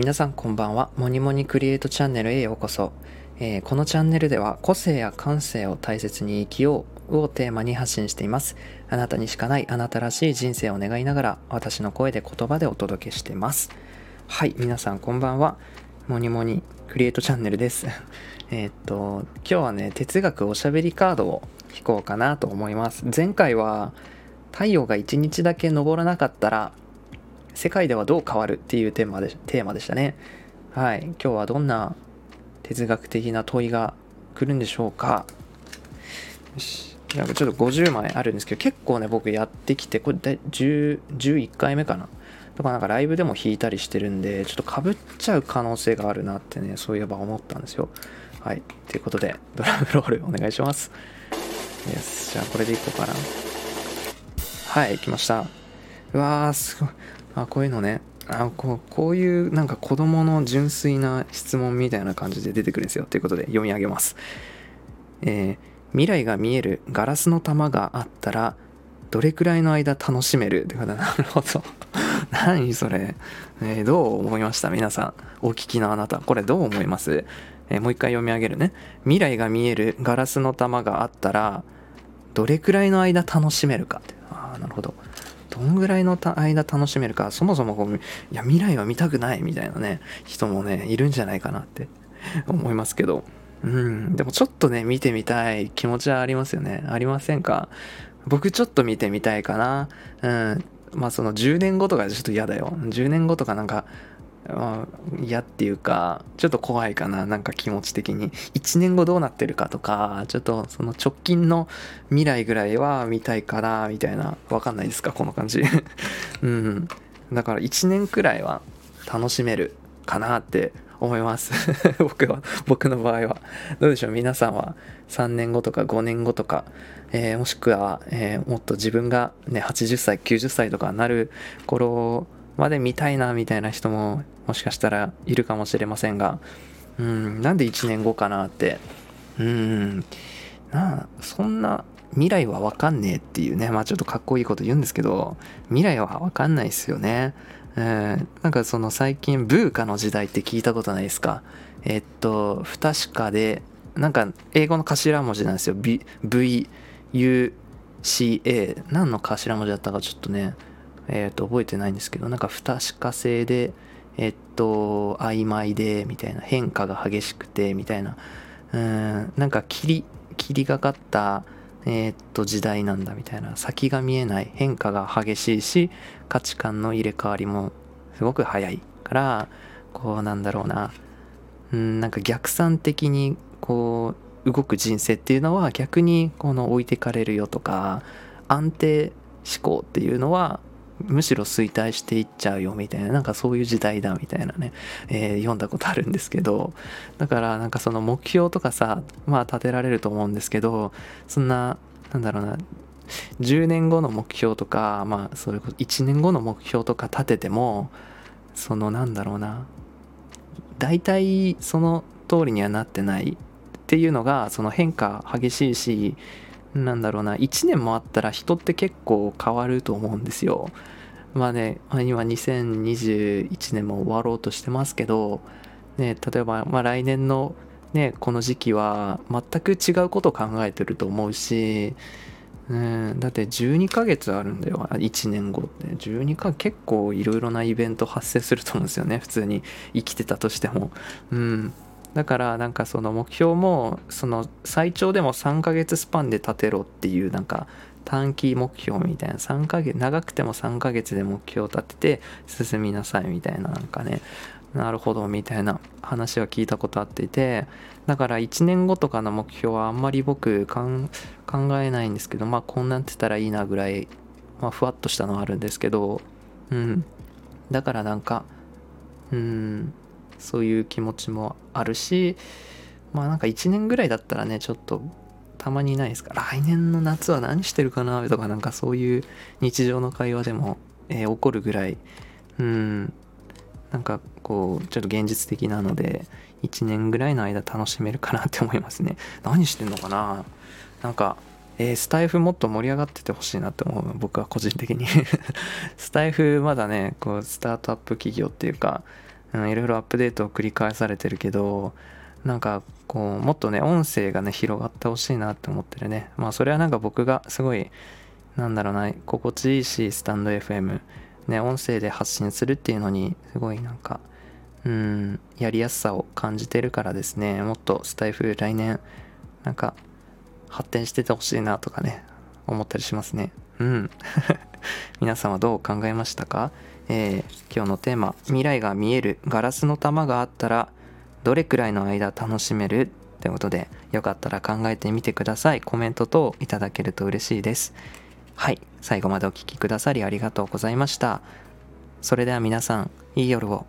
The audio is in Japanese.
皆さんこんばんは。モニモニクリエイトチャンネルへようこそ、えーこのチャンネルでは個性や感性を大切に生きようをテーマに発信しています。あなたにしかないあなたらしい人生を願いながら私の声で言葉でお届けしています。はい皆さんこんばんは。モニモニクリエイトチャンネルです。えっと今日はね哲学おしゃべりカードを引こうかなと思います。前回は太陽が1日だけ昇らなかったら世界ではどう変わるっていうテーマでテーマでしたね。はい。今日はどんな哲学的な問いが来るんでしょうか。よし。なんかちょっと50枚あるんですけど、結構ね、僕やってきて、これで10 11回目かな。とかなんかライブでも弾いたりしてるんで、ちょっとかぶっちゃう可能性があるなってね、そういえば思ったんですよ。はい。ということで、ドラムロールお願いします。よし。じゃあこれでいこうかな。はい、来ました。うわー、すごい。あ、こういうのね。あこうこういうなんか子供の純粋な質問みたいな感じで出てくるんですよ。ということで読み上げます。えー未来が見えるガラスの玉があったらどれくらいの間楽しめる？ってことなるほど。何それ、えーどう思いました？皆さん。お聞きのあなた。これどう思います、えもう一回読み上げるね。未来が見えるガラスの玉があったらどれくらいの間楽しめるか？って。ああ、なるほど。どんぐらいの間楽しめるか、そもそもこう、いや、未来は見たくないみたいなね、人もね、いるんじゃないかなって 思いますけど。うん、でもちょっとね、見てみたい気持ちはありますよね。ありませんか？僕ちょっと見てみたいかな。うん。まあその10年後とかちょっと嫌だよ。10年後とかなんか、嫌っていうか、ちょっと怖いかな。なんか気持ち的に。1年後どうなってるかとか、ちょっとその直近の未来ぐらいは見たいかな、みたいな。わかんないですかこの感じ。うん。だから1年くらいは楽しめるかなって思います。僕は、僕の場合は。どうでしょう皆さんは3年後とか5年後とか、えーもしくは、えーもっと自分がね、80歳、90歳とかなる頃まで見たいなみたいな人ももしかしたらいるかもしれませんが、うん、なんで1年後かなって。うん、な、そんな未来はわかんねえっていうね、まあちょっとかっこいいこと言うんですけど、未来はわかんないですよね。うん、なんかその最近ブーカの時代って聞いたことないですか？えっと、不確かで、なんか英語の頭文字なんですよ。V、U、C、A。何の頭文字だったかちょっとね、えっと、覚えてないんですけど、なんか不確か性で、えっと、曖昧で、みたいな、変化が激しくて、みたいな、うん、なんか霧、霧がかった、えっと、時代なんだ、みたいな、先が見えない、変化が激しいし、価値観の入れ替わりもすごく早いから、こう、なんだろうな、うん、なんか逆算的にこう動く人生っていうのは逆にこの置いてかれるよとか安定思考っていうのはむしろ衰退していっちゃうよみたいななんかそういう時代だみたいなね、えー読んだことあるんですけどだからなんかその目標とかさまあ立てられると思うんですけどそんななんだろうな10年後の目標とかまあそれこそ1年後の目標とか立ててもそのなんだろうな大体その通りにはなってないっていうのがその変化激しいしなんだろうな1年もあったら人って結構変わると思うんですよ。まあね今2021年も終わろうとしてますけどね例えば、まあ、来年のねこの時期は全く違うことを考えてると思うしうん、だって12ヶ月あるんだよ1年後って。12ヶ結構いろいろなイベント発生すると思うんですよね普通に生きてたとしても。うん。だからなんかその目標もその最長でも3ヶ月スパンで立てろっていうなんか短期目標みたいな3ヶ月長くても3ヶ月で目標を立てて進みなさいみたいななんかねなるほどみたいな話は聞いたことあっててだから1年後とかの目標はあんまり僕考えないんですけどまあこんなんてたらいいなぐらい、まあ、ふわっとしたのはあるんですけどうん。だからなんかうん。そういう気持ちもあるしまあなんか1年ぐらいだったらねちょっとたまにないですか来年の夏は何してるかなとかなんかそういう日常の会話でも、えー起こるぐらいうんなんかこうちょっと現実的なので1年ぐらいの間楽しめるかなって思いますね。何してんのかななんかえースタイフもっと盛り上がっててほしいなって思う僕は個人的に。スタイフまだねこうスタートアップ企業っていうかうん、いろいろアップデートを繰り返されてるけどなんかこうもっとね音声がね広がってほしいなって思ってるね。まあそれはなんか僕がすごいなんだろうな心地いいしスタンド FM ね音声で発信するっていうのにすごいなんかうんやりやすさを感じてるからですね。もっとスタイフ来年なんか発展しててほしいなとかね思ったりしますね。うん。皆さんはどう考えましたか、えー、今日のテーマ「未来が見えるガラスの玉があったらどれくらいの間楽しめる?」ってことでよかったら考えてみてください。コメント等いただけると嬉しいです。はい最後までお聴きくださりありがとうございました。それでは皆さんいい夜を。